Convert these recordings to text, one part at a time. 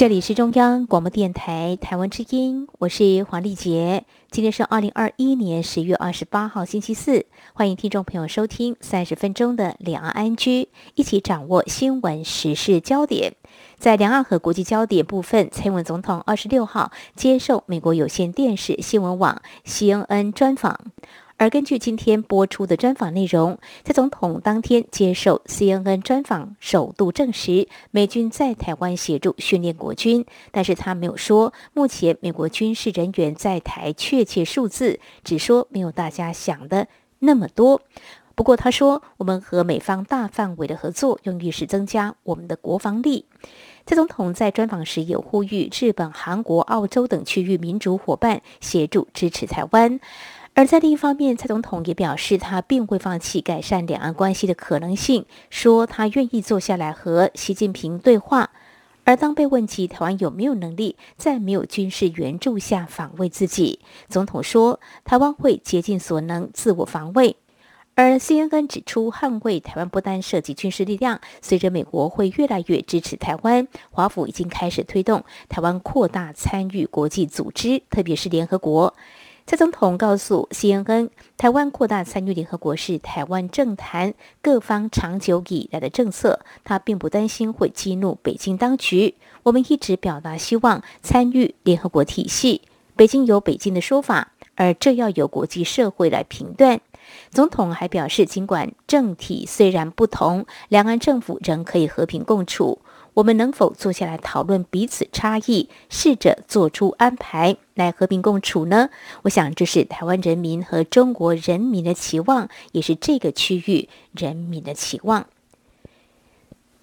这里是中央广播电台台湾之音，我是黄丽杰。今天是二零二一年十月二十八号，星期四。欢迎听众朋友收听三十分钟的两岸安居一起掌握新闻时事焦点。在两岸和国际焦点部分，蔡英文总统二十六号接受美国有线电视新闻网 CNN 专访。而根据今天播出的专访内容，蔡总统当天接受 CNN 专访，首度证实美军在台湾协助训练国军，但是他没有说目前美国军事人员在台确切数字，只说没有大家想的那么多。不过他说，我们和美方大范围的合作，用意是增加我们的国防力。蔡总统在专访时也呼吁日本、韩国、澳洲等区域民主伙伴协助支持台湾。而在另一方面，蔡总统也表示，他并未放弃改善两岸关系的可能性，说他愿意坐下来和习近平对话。而当被问及台湾有没有能力在没有军事援助下防卫自己，总统说，台湾会竭尽所能自我防卫。而 CNN 指出，捍卫台湾不单涉及军事力量，随着美国会越来越支持台湾，华府已经开始推动台湾扩大参与国际组织，特别是联合国。蔡总统告诉 CNN，台湾扩大参与联合国是台湾政坛各方长久以来的政策，他并不担心会激怒北京当局。我们一直表达希望参与联合国体系，北京有北京的说法，而这要由国际社会来评断。总统还表示，尽管政体虽然不同，两岸政府仍可以和平共处。我们能否坐下来讨论彼此差异，试着做出安排来和平共处呢？我想这是台湾人民和中国人民的期望，也是这个区域人民的期望。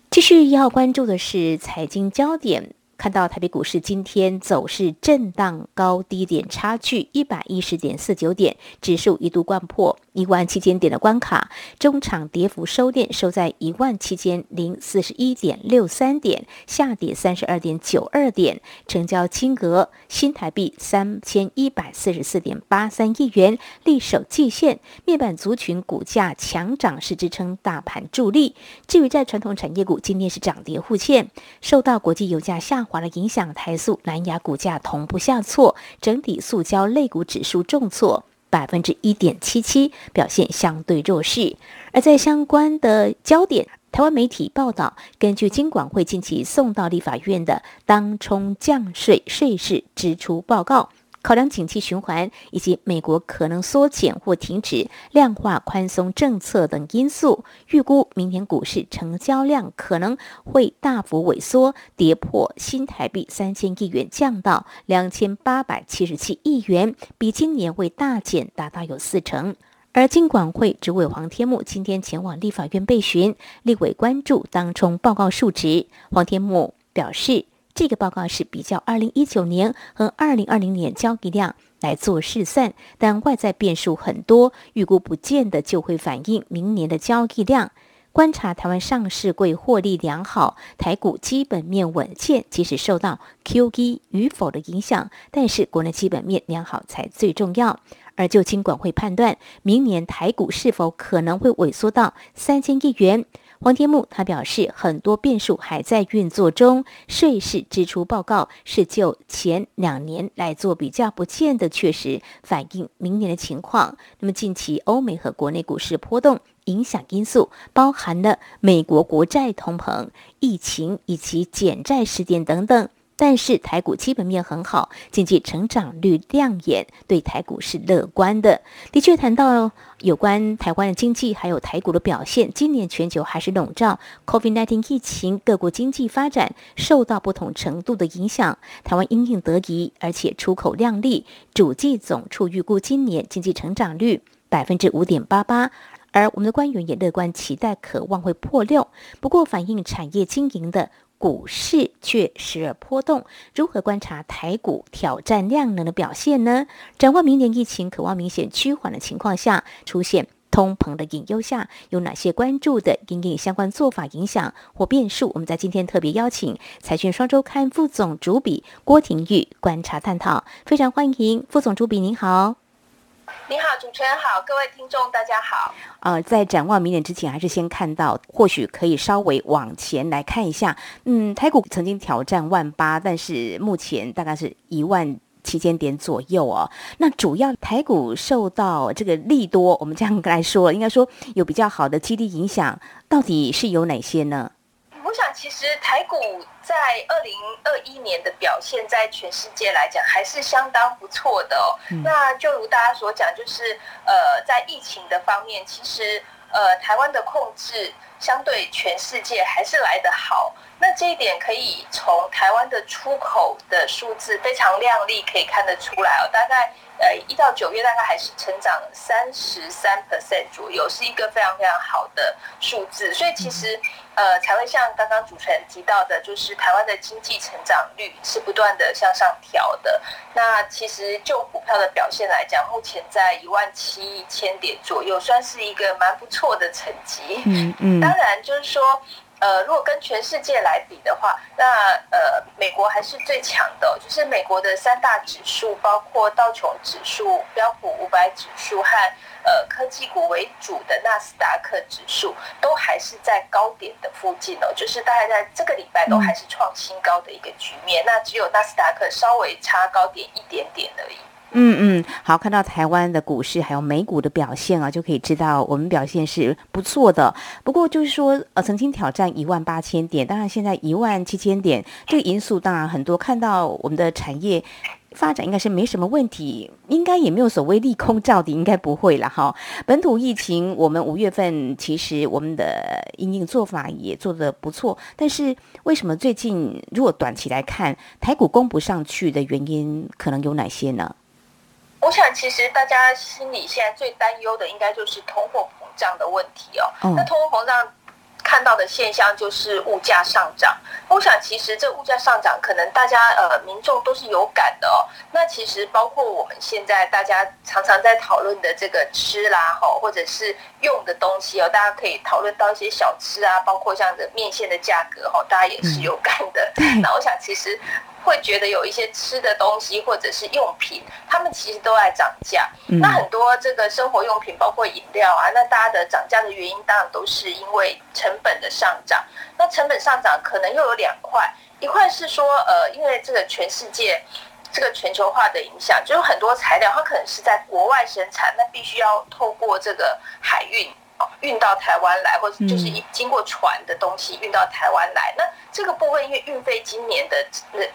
继续要关注的是财经焦点。看到台北股市今天走势震荡，高低点差距一百一十点四九点，指数一度掼破一万七千点的关卡，中场跌幅收敛，收在一万七千零四十一点六三点，下跌三十二点九二点，成交金额新台币三千一百四十四点八三亿元，力守季线。面板族群股价强涨是支撑大盘助力。至于在传统产业股，今天是涨跌互现，受到国际油价下滑的影响，台塑、南亚股价同步下挫，整体塑胶类股指数重挫百分之一点七七，表现相对弱势。而在相关的焦点，台湾媒体报道，根据金管会近期送到立法院的当冲降税税事支出报告。考量景气循环以及美国可能缩减或停止量化宽松政策等因素，预估明年股市成交量可能会大幅萎缩，跌破新台币三千亿元，降到两千八百七十七亿元，比今年会大减达到有四成。而金管会主委黄天牧今天前往立法院备询，立委关注当冲报告数值，黄天牧表示。这个报告是比较二零一九年和二零二零年交易量来做试算，但外在变数很多，预估不见得就会反映明年的交易量。观察台湾上市柜获利良好，台股基本面稳健，即使受到 QE 与否的影响，但是国内基本面良好才最重要。而就金管会判断，明年台股是否可能会萎缩到三千亿元？黄天木他表示，很多变数还在运作中，税事支出报告是就前两年来做比较，不见得确实反映明年的情况。那么近期欧美和国内股市波动影响因素，包含了美国国债通膨、疫情以及减债事件等等。但是台股基本面很好，经济成长率亮眼，对台股是乐观的。的确谈到有关台湾的经济还有台股的表现，今年全球还是笼罩 COVID-19 疫情，各国经济发展受到不同程度的影响。台湾因应得宜，而且出口亮丽，主计总处预估今年经济成长率百分之五点八八，而我们的官员也乐观期待，渴望会破六。不过反映产业经营的。股市却时而波动，如何观察台股挑战量能的表现呢？展望明年疫情渴望明显趋缓的情况下，出现通膨的隐忧下，有哪些关注的因应相关做法影响或变数？我们在今天特别邀请财讯双周刊副总主笔郭廷玉观察探讨，非常欢迎副总主笔，您好。你好，主持人好，各位听众大家好。呃，在展望明年之前，还是先看到，或许可以稍微往前来看一下。嗯，台股曾经挑战万八，但是目前大概是一万。七千点左右哦，那主要台股受到这个利多，我们这样来说，应该说有比较好的激励影响，到底是有哪些呢？我想，其实台股在二零二一年的表现，在全世界来讲还是相当不错的哦。嗯、那就如大家所讲，就是呃，在疫情的方面，其实呃，台湾的控制相对全世界还是来得好。那这一点可以从台湾的出口的数字非常亮丽，可以看得出来哦。大概呃一到九月大概还是成长三十三 percent 左右，是一个非常非常好的数字。所以其实呃才会像刚刚主持人提到的，就是台湾的经济成长率是不断的向上调的。那其实就股票的表现来讲，目前在一万七千点左右，算是一个蛮不错的成绩。嗯嗯，当然就是说。呃，如果跟全世界来比的话，那呃，美国还是最强的，就是美国的三大指数，包括道琼指数、标普五百指数和呃科技股为主的纳斯达克指数，都还是在高点的附近哦，就是大概在这个礼拜都还是创新高的一个局面。那只有纳斯达克稍微差高点一点点而已。嗯嗯，好，看到台湾的股市还有美股的表现啊，就可以知道我们表现是不错的。不过就是说，呃，曾经挑战一万八千点，当然现在一万七千点，这个因素当然很多。看到我们的产业发展应该是没什么问题，应该也没有所谓利空照底，应该不会了哈。本土疫情，我们五月份其实我们的因应做法也做得不错，但是为什么最近如果短期来看，台股攻不上去的原因，可能有哪些呢？我想，其实大家心里现在最担忧的，应该就是通货膨胀的问题哦。那通货膨胀看到的现象就是物价上涨。我想，其实这物价上涨，可能大家呃民众都是有感的哦。那其实包括我们现在大家常常在讨论的这个吃啦，哈，或者是用的东西哦，大家可以讨论到一些小吃啊，包括像这面线的价格哈，大家也是有感的。那我想，其实。会觉得有一些吃的东西或者是用品，他们其实都在涨价。那很多这个生活用品，包括饮料啊，那大家的涨价的原因，当然都是因为成本的上涨。那成本上涨可能又有两块，一块是说，呃，因为这个全世界这个全球化的影响，就是很多材料它可能是在国外生产，那必须要透过这个海运。运到台湾来，或者就是经过船的东西运到台湾来，那这个部分因为运费今年的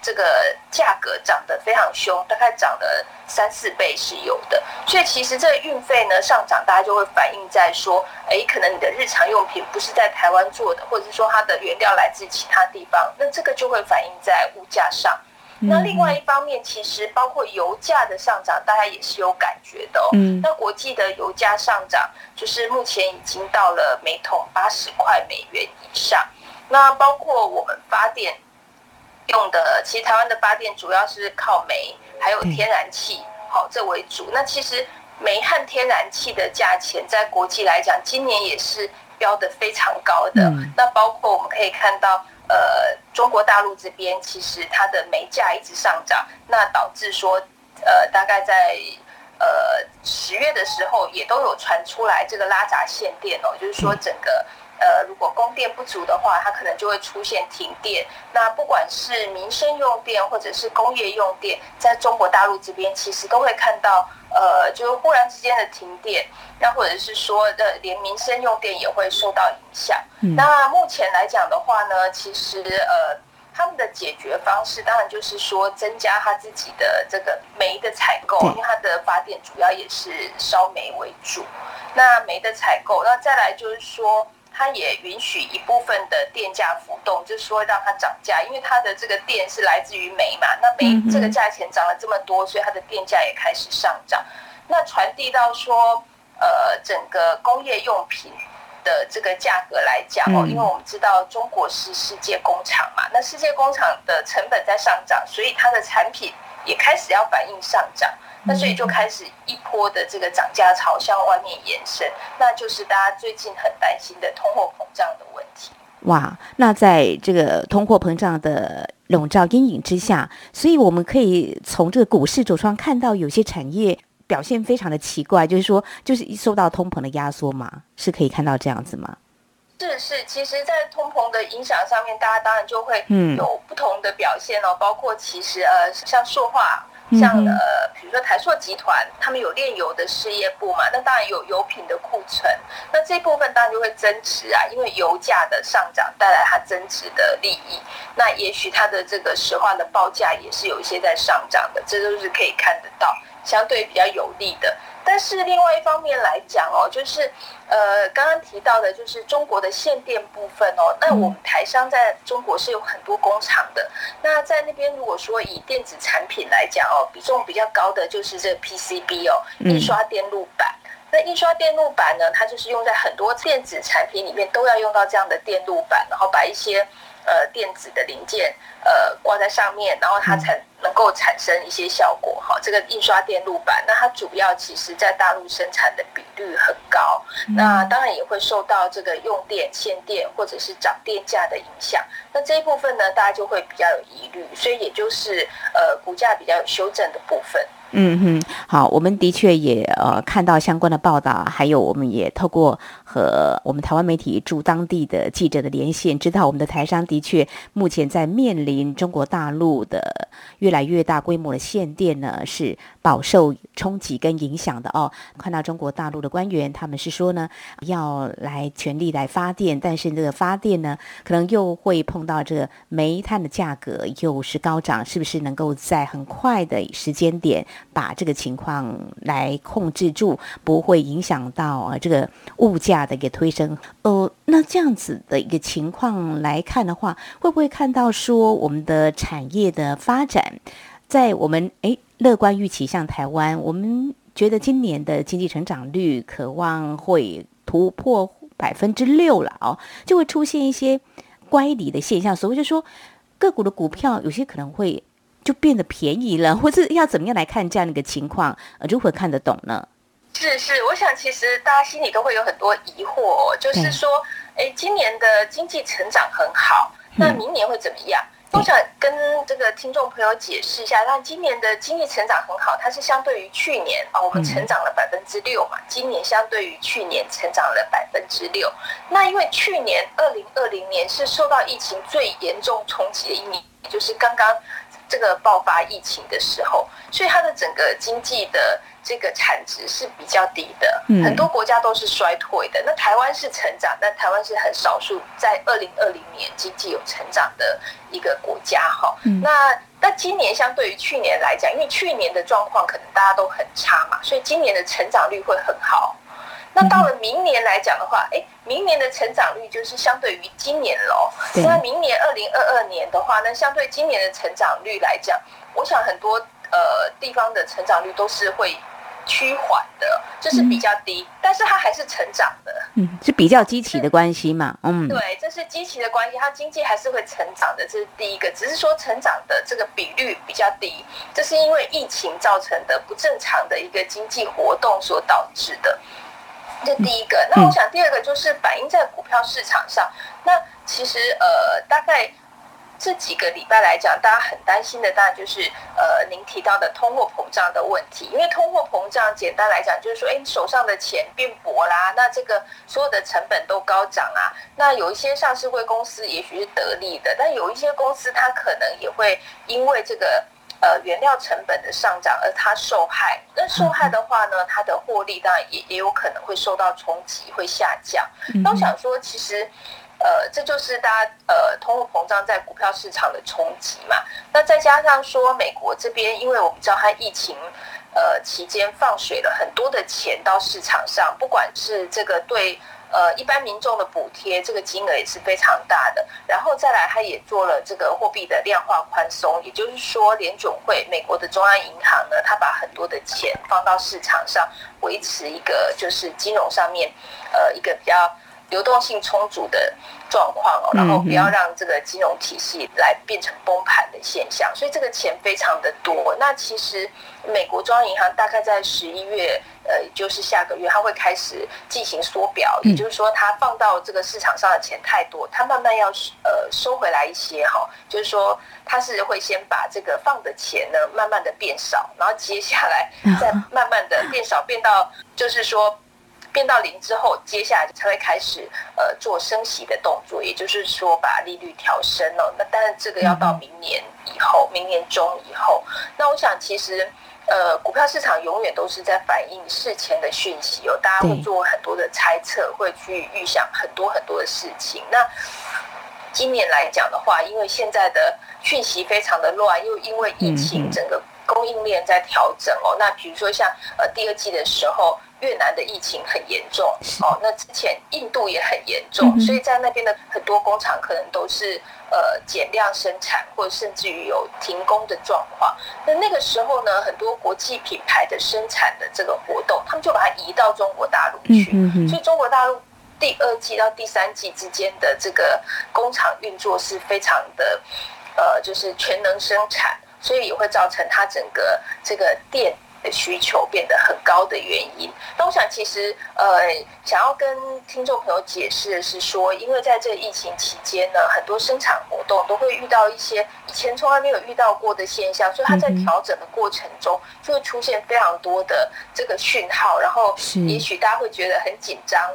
这个价格涨得非常凶，大概涨了三四倍是有的，所以其实这个运费呢上涨，大家就会反映在说，哎，可能你的日常用品不是在台湾做的，或者是说它的原料来自其他地方，那这个就会反映在物价上。那另外一方面，其实包括油价的上涨，大家也是有感觉的哦。嗯。那国际的油价上涨，就是目前已经到了每桶八十块美元以上。那包括我们发电用的，其实台湾的发电主要是靠煤，还有天然气，好，这为主。那其实煤和天然气的价钱，在国际来讲，今年也是标的非常高的。那包括我们可以看到。呃，中国大陆这边其实它的煤价一直上涨，那导致说，呃，大概在呃十月的时候也都有传出来这个拉闸限电哦，就是说整个呃如果供电不足的话，它可能就会出现停电。那不管是民生用电或者是工业用电，在中国大陆这边其实都会看到。呃，就是忽然之间的停电，那或者是说呃连民生用电也会受到影响。嗯。那目前来讲的话呢，其实呃，他们的解决方式当然就是说增加他自己的这个煤的采购，因为它的发电主要也是烧煤为主。那煤的采购，那再来就是说。它也允许一部分的电价浮动，就是说让它涨价，因为它的这个电是来自于煤嘛，那煤这个价钱涨了这么多，所以它的电价也开始上涨。那传递到说，呃，整个工业用品的这个价格来讲哦，因为我们知道中国是世界工厂嘛，那世界工厂的成本在上涨，所以它的产品也开始要反映上涨。那所以就开始一波的这个涨价潮向外面延伸，那就是大家最近很担心的通货膨胀的问题。哇，那在这个通货膨胀的笼罩阴影之下，所以我们可以从这个股市走窗看到有些产业表现非常的奇怪，就是说，就是受到通膨的压缩嘛，是可以看到这样子吗？是是，其实，在通膨的影响上面，大家当然就会有不同的表现哦。嗯、包括其实呃，像塑化，像呃，比如说台硕集团，他们有炼油的事业部嘛，那当然有油品的库存，那这部分当然就会增值啊，因为油价的上涨带来它增值的利益。那也许它的这个石化的报价也是有一些在上涨的，这都是可以看得到，相对比较有利的。但是另外一方面来讲哦，就是呃刚刚提到的，就是中国的限电部分哦。那我们台商在中国是有很多工厂的。那在那边如果说以电子产品来讲哦，比重比较高的就是这个 PCB 哦，印刷电路板。那印刷电路板呢，它就是用在很多电子产品里面都要用到这样的电路板，然后把一些呃电子的零件呃挂在上面，然后它才。能够产生一些效果哈，这个印刷电路板，那它主要其实在大陆生产的比率很高，那当然也会受到这个用电限电或者是涨电价的影响，那这一部分呢，大家就会比较有疑虑，所以也就是呃股价比较有修正的部分。嗯哼，好，我们的确也呃看到相关的报道，还有我们也透过和我们台湾媒体驻当地的记者的连线，知道我们的台商的确目前在面临中国大陆的越来越大规模的限电呢，是饱受冲击跟影响的哦。看到中国大陆的官员，他们是说呢，要来全力来发电，但是这个发电呢，可能又会碰到这个煤炭的价格又是高涨，是不是能够在很快的时间点？把这个情况来控制住，不会影响到啊这个物价的一个推升。哦，那这样子的一个情况来看的话，会不会看到说我们的产业的发展，在我们诶乐观预期，像台湾，我们觉得今年的经济成长率渴望会突破百分之六了哦，就会出现一些乖离的现象。所谓就说个股的股票有些可能会。就变得便宜了，或是要怎么样来看这样的一个情况？呃，如何看得懂呢？是是，我想其实大家心里都会有很多疑惑哦，就是说，哎，今年的经济成长很好，那明年会怎么样？嗯我想跟这个听众朋友解释一下，那今年的经济成长很好，它是相对于去年啊，我们成长了百分之六嘛。今年相对于去年成长了百分之六，那因为去年二零二零年是受到疫情最严重冲击的一年，就是刚刚这个爆发疫情的时候，所以它的整个经济的。这个产值是比较低的，很多国家都是衰退的。那台湾是成长，但台湾是很少数在二零二零年经济有成长的一个国家哈。那那今年相对于去年来讲，因为去年的状况可能大家都很差嘛，所以今年的成长率会很好。那到了明年来讲的话，哎，明年的成长率就是相对于今年喽。那明年二零二二年的话，那相对今年的成长率来讲，我想很多呃地方的成长率都是会。趋缓的，就是比较低，嗯、但是它还是成长的，嗯，是比较积极的关系嘛，嗯，对，这是积极的关系，它经济还是会成长的，这是第一个，只是说成长的这个比率比较低，这是因为疫情造成的不正常的一个经济活动所导致的，这第一个。那我想第二个就是反映在股票市场上，那其实呃大概。这几个礼拜来讲，大家很担心的当然就是呃，您提到的通货膨胀的问题。因为通货膨胀，简单来讲就是说，哎，你手上的钱变薄啦，那这个所有的成本都高涨啊。那有一些上市会公司也许是得利的，但有一些公司它可能也会因为这个呃原料成本的上涨而它受害。那受害的话呢，它的获利当然也也有可能会受到冲击，会下降。那我想说，其实。呃，这就是大家呃通货膨胀在股票市场的冲击嘛。那再加上说美国这边，因为我们知道它疫情呃期间放水了很多的钱到市场上，不管是这个对呃一般民众的补贴，这个金额也是非常大的。然后再来，它也做了这个货币的量化宽松，也就是说联准会美国的中央银行呢，它把很多的钱放到市场上，维持一个就是金融上面呃一个比较。流动性充足的状况哦，然后不要让这个金融体系来变成崩盘的现象，所以这个钱非常的多。那其实美国中央银行大概在十一月，呃，就是下个月，它会开始进行缩表，也就是说，它放到这个市场上的钱太多，它慢慢要呃收回来一些哈，就是说，它是会先把这个放的钱呢慢慢的变少，然后接下来再慢慢的变少，变到就是说。变到零之后，接下来才会开始呃做升息的动作，也就是说把利率调升了。那但是这个要到明年以后，明年中以后。那我想其实呃股票市场永远都是在反映事前的讯息，有大家会做很多的猜测，会去预想很多很多的事情。那今年来讲的话，因为现在的讯息非常的乱，又因为疫情整个供应链在调整哦。那比如说像呃第二季的时候。越南的疫情很严重哦，那之前印度也很严重，所以在那边的很多工厂可能都是呃减量生产，或者甚至于有停工的状况。那那个时候呢，很多国际品牌的生产的这个活动，他们就把它移到中国大陆去，所以中国大陆第二季到第三季之间的这个工厂运作是非常的呃，就是全能生产，所以也会造成它整个这个电。的需求变得很高的原因，那我想其实呃，想要跟听众朋友解释的是说，因为在这个疫情期间呢，很多生产活动都会遇到一些以前从来没有遇到过的现象，所以它在调整的过程中就会出现非常多的这个讯号，然后也许大家会觉得很紧张。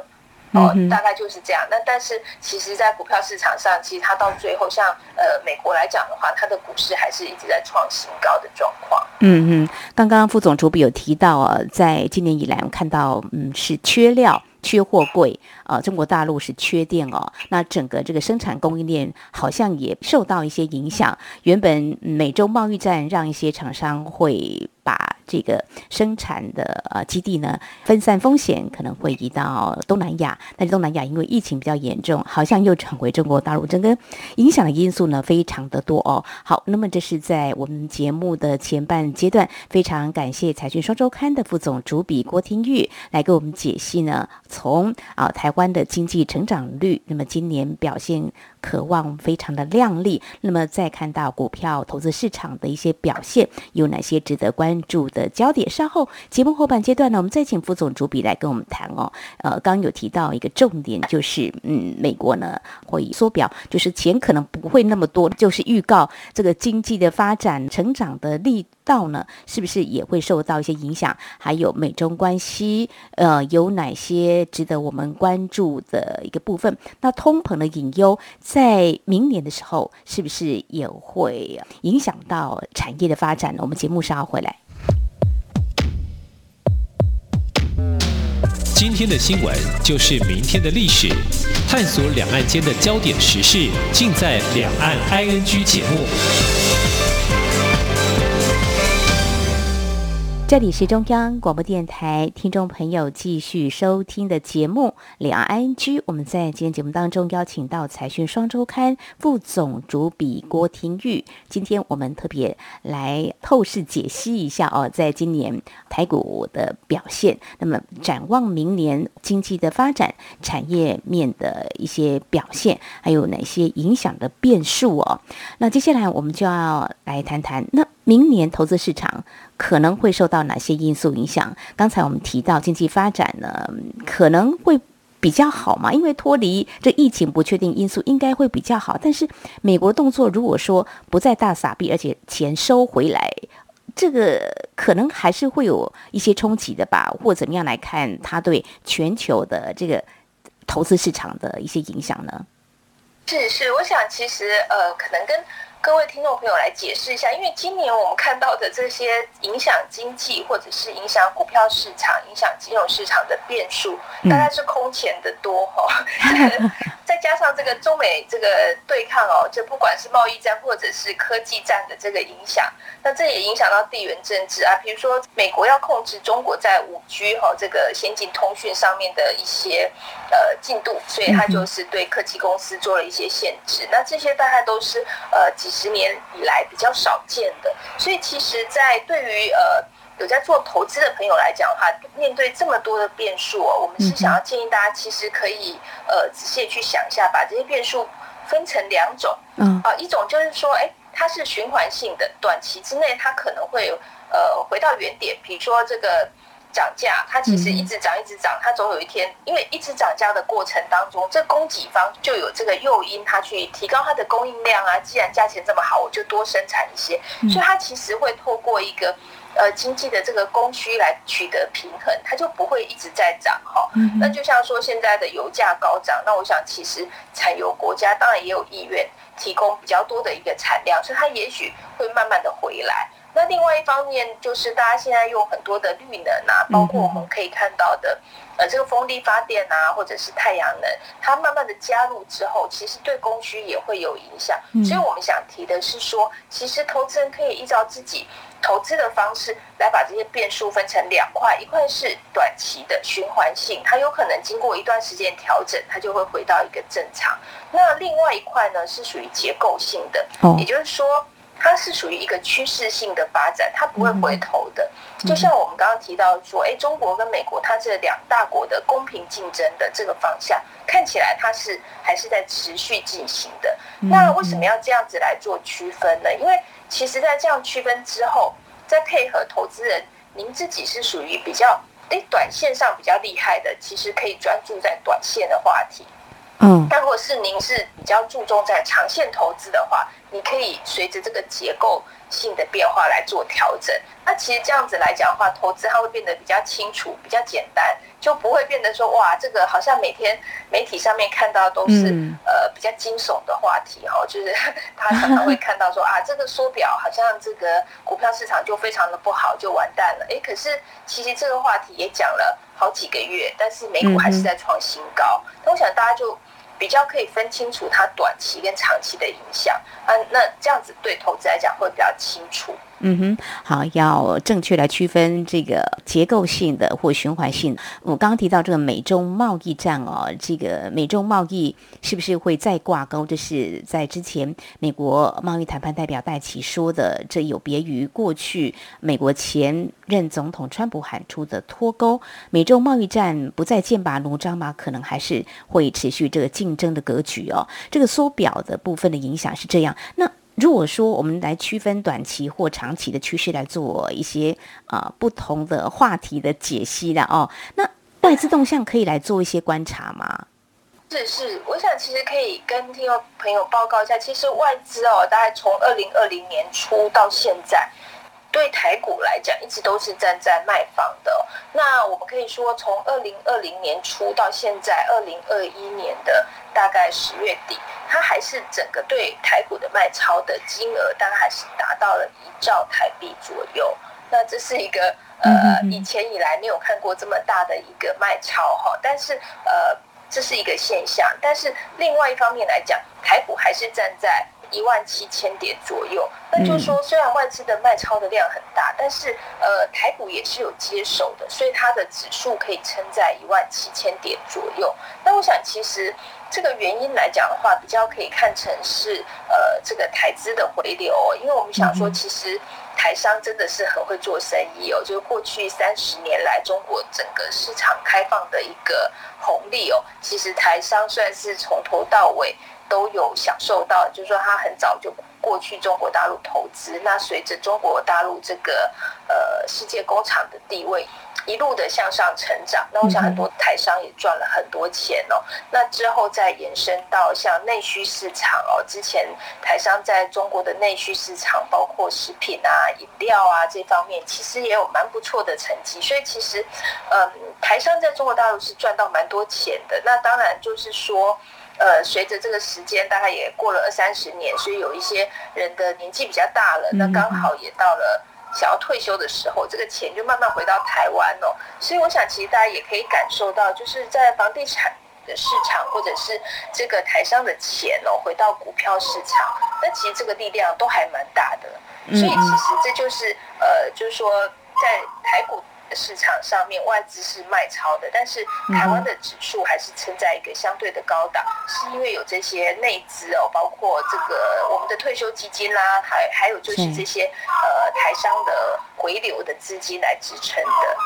哦，大概就是这样。那但是，其实，在股票市场上，其实它到最后，像呃美国来讲的话，它的股市还是一直在创新高的状况。嗯嗯，刚刚副总主笔有提到啊，在今年以来，我看到嗯是缺料。缺货柜啊，中国大陆是缺电哦，那整个这个生产供应链好像也受到一些影响。原本美洲贸易战让一些厂商会把这个生产的呃基地呢分散风险，可能会移到东南亚。但是东南亚因为疫情比较严重，好像又成为中国大陆整个影响的因素呢非常的多哦。好，那么这是在我们节目的前半阶段，非常感谢财讯双周刊的副总主笔郭听玉来给我们解析呢。从啊台湾的经济成长率，那么今年表现渴望非常的亮丽。那么再看到股票投资市场的一些表现，有哪些值得关注的焦点？稍后节目后半阶段呢，我们再请副总主笔来跟我们谈哦。呃，刚刚有提到一个重点，就是嗯，美国呢会缩表，就是钱可能不会那么多，就是预告这个经济的发展成长的力道呢，是不是也会受到一些影响？还有美中关系，呃，有哪些值得我们关注的一个部分？那通膨的隐忧，在明年的时候，是不是也会影响到产业的发展呢？我们节目稍后回来。今天的新闻就是明天的历史，探索两岸间的焦点时事，尽在《两岸 ING》节目。这里是中央广播电台听众朋友继续收听的节目《两岸 ING》。我们在今天节目当中邀请到财讯双周刊副总主笔郭廷玉。今天我们特别来透视解析一下哦，在今年台股的表现。那么展望明年经济的发展、产业面的一些表现，还有哪些影响的变数哦？那接下来我们就要来谈谈那。明年投资市场可能会受到哪些因素影响？刚才我们提到经济发展呢，可能会比较好嘛，因为脱离这疫情不确定因素，应该会比较好。但是美国动作如果说不再大撒币，而且钱收回来，这个可能还是会有一些冲击的吧？或怎么样来看它对全球的这个投资市场的一些影响呢？是是，我想其实呃，可能跟。各位听众朋友，来解释一下，因为今年我们看到的这些影响经济或者是影响股票市场、影响金融市场的变数，大概是空前的多哈。再加上这个中美这个对抗哦，这不管是贸易战或者是科技战的这个影响，那这也影响到地缘政治啊。比如说，美国要控制中国在五 G 哈这个先进通讯上面的一些呃进度，所以它就是对科技公司做了一些限制。那这些大概都是呃。几十年以来比较少见的，所以其实，在对于呃有在做投资的朋友来讲的话，面对这么多的变数哦，我们是想要建议大家，其实可以呃仔细去想一下，把这些变数分成两种。嗯啊，一种就是说，哎，它是循环性的，短期之内它可能会呃回到原点，比如说这个。涨价，它其实一直涨，一直涨，它总有一天，因为一直涨价的过程当中，这供给方就有这个诱因，它去提高它的供应量啊。既然价钱这么好，我就多生产一些，所以它其实会透过一个呃经济的这个供需来取得平衡，它就不会一直在涨哈。那就像说现在的油价高涨，那我想其实产油国家当然也有意愿提供比较多的一个产量，所以它也许会慢慢的回来。那另外一方面，就是大家现在用很多的绿能啊，包括我们可以看到的，呃，这个风力发电啊，或者是太阳能，它慢慢的加入之后，其实对供需也会有影响。所以我们想提的是说，其实投资人可以依照自己投资的方式来把这些变数分成两块，一块是短期的循环性，它有可能经过一段时间调整，它就会回到一个正常。那另外一块呢，是属于结构性的，也就是说。它是属于一个趋势性的发展，它不会回头的。就像我们刚刚提到说，哎，中国跟美国，它这两大国的公平竞争的这个方向，看起来它是还是在持续进行的。那为什么要这样子来做区分呢？因为其实，在这样区分之后，再配合投资人，您自己是属于比较哎短线上比较厉害的，其实可以专注在短线的话题。嗯，但如果是您是比较注重在长线投资的话，你可以随着这个结构性的变化来做调整。那其实这样子来讲的话，投资它会变得比较清楚、比较简单，就不会变得说哇，这个好像每天媒体上面看到都是、嗯、呃比较惊悚的话题哈，就是他常常会看到说啊，这个缩表好像这个股票市场就非常的不好，就完蛋了。哎，可是其实这个话题也讲了好几个月，但是美股还是在创新高。那、嗯、我想大家就。比较可以分清楚它短期跟长期的影响啊，那这样子对投资来讲会比较清楚。嗯哼，好，要正确来区分这个结构性的或循环性。我刚刚提到这个美中贸易战哦，这个美中贸易是不是会再挂钩？这是在之前美国贸易谈判代表戴琪说的，这有别于过去美国前任总统川普喊出的脱钩。美中贸易战不再剑拔弩张吗？可能还是会持续这个竞争的格局哦。这个缩表的部分的影响是这样。那如果说我们来区分短期或长期的趋势来做一些啊、呃、不同的话题的解析了哦，那外资动向可以来做一些观察吗？是是，我想其实可以跟听众朋友报告一下，其实外资哦，大概从二零二零年初到现在。对台股来讲，一直都是站在卖方的。那我们可以说，从二零二零年初到现在二零二一年的大概十月底，它还是整个对台股的卖超的金额，大概还是达到了一兆台币左右。那这是一个呃，以前以来没有看过这么大的一个卖超哈。但是呃，这是一个现象。但是另外一方面来讲，台股还是站在。一万七千点左右，那就是说，虽然外资的卖超的量很大，但是呃，台股也是有接手的，所以它的指数可以撑在一万七千点左右。那我想，其实这个原因来讲的话，比较可以看成是呃，这个台资的回流，因为我们想说，其实台商真的是很会做生意哦，就是过去三十年来中国整个市场开放的一个红利哦，其实台商算是从头到尾。都有享受到，就是说他很早就过去中国大陆投资，那随着中国大陆这个呃世界工厂的地位一路的向上成长，那我想很多台商也赚了很多钱哦。那之后再延伸到像内需市场哦，之前台商在中国的内需市场，包括食品啊、饮料啊这方面，其实也有蛮不错的成绩。所以其实，嗯，台商在中国大陆是赚到蛮多钱的。那当然就是说。呃，随着这个时间，大概也过了二三十年，所以有一些人的年纪比较大了，那刚好也到了想要退休的时候，这个钱就慢慢回到台湾哦。所以我想，其实大家也可以感受到，就是在房地产的市场，或者是这个台商的钱哦，回到股票市场，那其实这个力量都还蛮大的。所以其实这就是呃，就是说在台股。市场上面外资是卖超的，但是台湾的指数还是撑在一个相对的高档，是因为有这些内资哦，包括这个我们的退休基金啦，还还有就是这些呃台商的回流的资金来支撑的。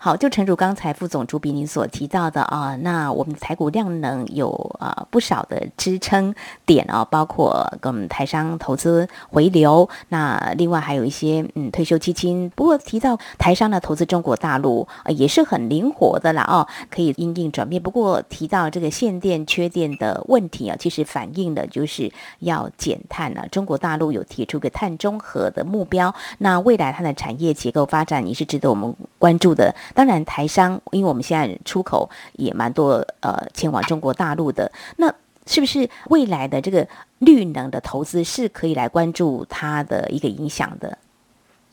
好，就诚如刚才副总主笔您所提到的啊，那我们的台股量能有啊不少的支撑点啊，包括跟我们台商投资回流，那另外还有一些嗯退休基金。不过提到台商的投资中国大陆，呃，也是很灵活的啦哦，可以因应转变。不过提到这个限电缺电的问题啊，其实反映的就是要减碳了。中国大陆有提出个碳中和的目标，那未来它的产业结构发展也是值得我们关注的。当然，台商，因为我们现在出口也蛮多，呃，前往中国大陆的，那是不是未来的这个绿能的投资是可以来关注它的一个影响的？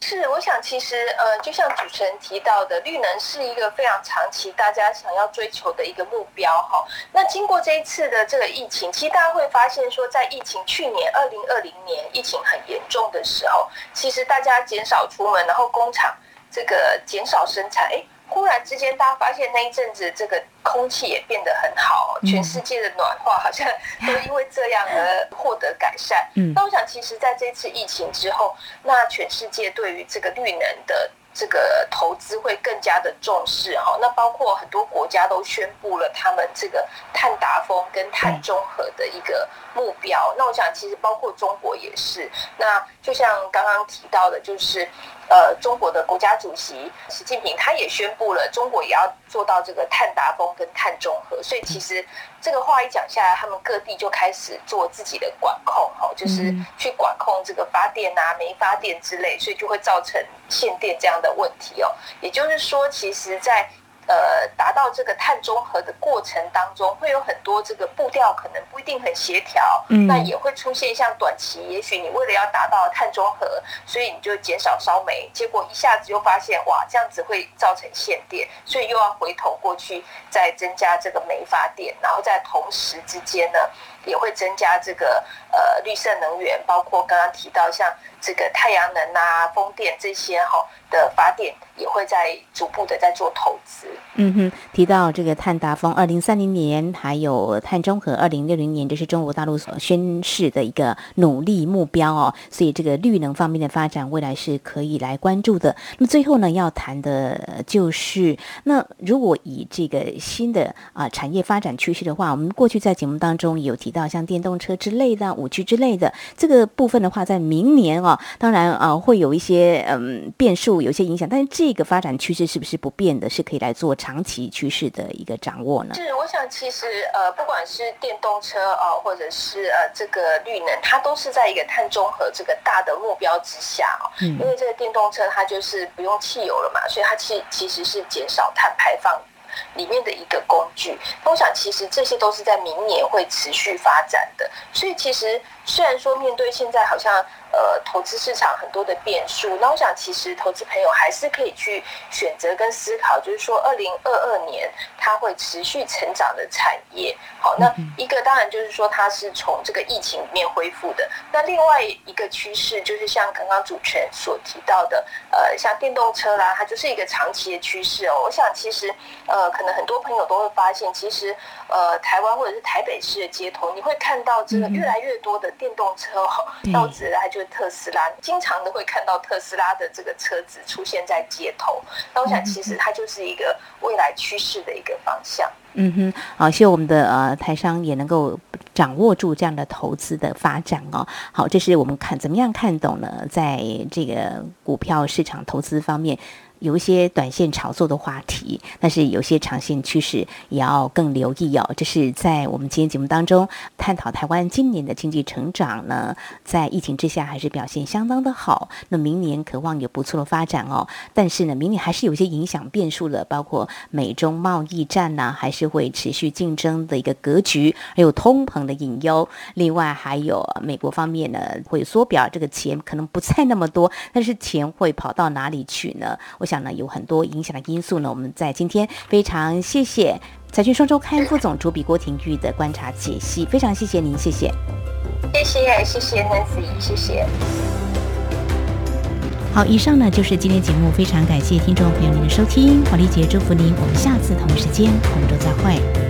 是，我想其实，呃，就像主持人提到的，绿能是一个非常长期大家想要追求的一个目标哈。那经过这一次的这个疫情，其实大家会发现说，在疫情去年二零二零年疫情很严重的时候，其实大家减少出门，然后工厂这个减少生产，哎。忽然之间，大家发现那一阵子这个空气也变得很好，全世界的暖化好像都因为这样而获得改善。那我想，其实在这次疫情之后，那全世界对于这个绿能的这个投资会更加的重视哈。那包括很多国家都宣布了他们这个碳达峰跟碳中和的一个目标。那我想，其实包括中国也是。那就像刚刚提到的，就是。呃，中国的国家主席习近平他也宣布了，中国也要做到这个碳达峰跟碳中和。所以其实这个话一讲下来，他们各地就开始做自己的管控，哈，就是去管控这个发电啊、煤发电之类，所以就会造成限电这样的问题哦。也就是说，其实，在呃，达到这个碳中和的过程当中，会有很多这个步调可能不一定很协调，嗯，那也会出现像短期，也许你为了要达到碳中和，所以你就减少烧煤，结果一下子又发现哇，这样子会造成限电，所以又要回头过去再增加这个煤发电，然后在同时之间呢，也会增加这个呃绿色能源，包括刚刚提到像这个太阳能啊、风电这些哈的发电，也会在逐步的在做投资。嗯哼，提到这个碳达峰二零三零年，还有碳中和二零六零年，这是中国大陆所宣示的一个努力目标哦。所以这个绿能方面的发展，未来是可以来关注的。那么最后呢，要谈的就是，那如果以这个新的啊、产业发展趋势的话，我们过去在节目当中有提到像电动车之类的、五 G 之类的这个部分的话，在明年哦，当然啊、呃、会有一些嗯变数，有些影响，但是这个发展趋势是不是不变的，是可以来做长期趋势的一个掌握呢？是，我想其实呃，不管是电动车啊、呃，或者是呃这个绿能，它都是在一个碳中和这个大的目标之下哦。嗯。因为这个电动车它就是不用汽油了嘛，所以它其其实是减少碳排放里面的一个工具。那我想其实这些都是在明年会持续发展的。所以其实虽然说面对现在好像。呃，投资市场很多的变数，那我想其实投资朋友还是可以去选择跟思考，就是说二零二二年它会持续成长的产业。好，那一个当然就是说它是从这个疫情里面恢复的。那另外一个趋势就是像刚刚主持人所提到的，呃，像电动车啦，它就是一个长期的趋势哦。我想其实呃，可能很多朋友都会发现，其实呃，台湾或者是台北市的街头，你会看到真的越来越多的电动车哦，到此来就是。特斯拉经常都会看到特斯拉的这个车子出现在街头，那我想其实它就是一个未来趋势的一个方向。嗯哼，好，希望我们的呃台商也能够掌握住这样的投资的发展哦。好，这是我们看怎么样看懂呢？在这个股票市场投资方面。有一些短线炒作的话题，但是有些长线趋势也要更留意哦。这是在我们今天节目当中探讨台湾今年的经济成长呢，在疫情之下还是表现相当的好。那明年渴望有不错的发展哦。但是呢，明年还是有一些影响变数的，包括美中贸易战呢、还是会持续竞争的一个格局，还有通膨的隐忧。另外还有美国方面呢，会缩表，这个钱可能不再那么多，但是钱会跑到哪里去呢？我想呢，有很多影响的因素呢。我们在今天非常谢谢财讯双周刊副总主笔郭廷玉的观察解析，非常谢谢您，谢谢，谢谢，谢谢 Nancy，谢谢。好，以上呢就是今天节目，非常感谢听众朋友您的收听，黄丽杰祝福您，我们下次同一时间空中再会。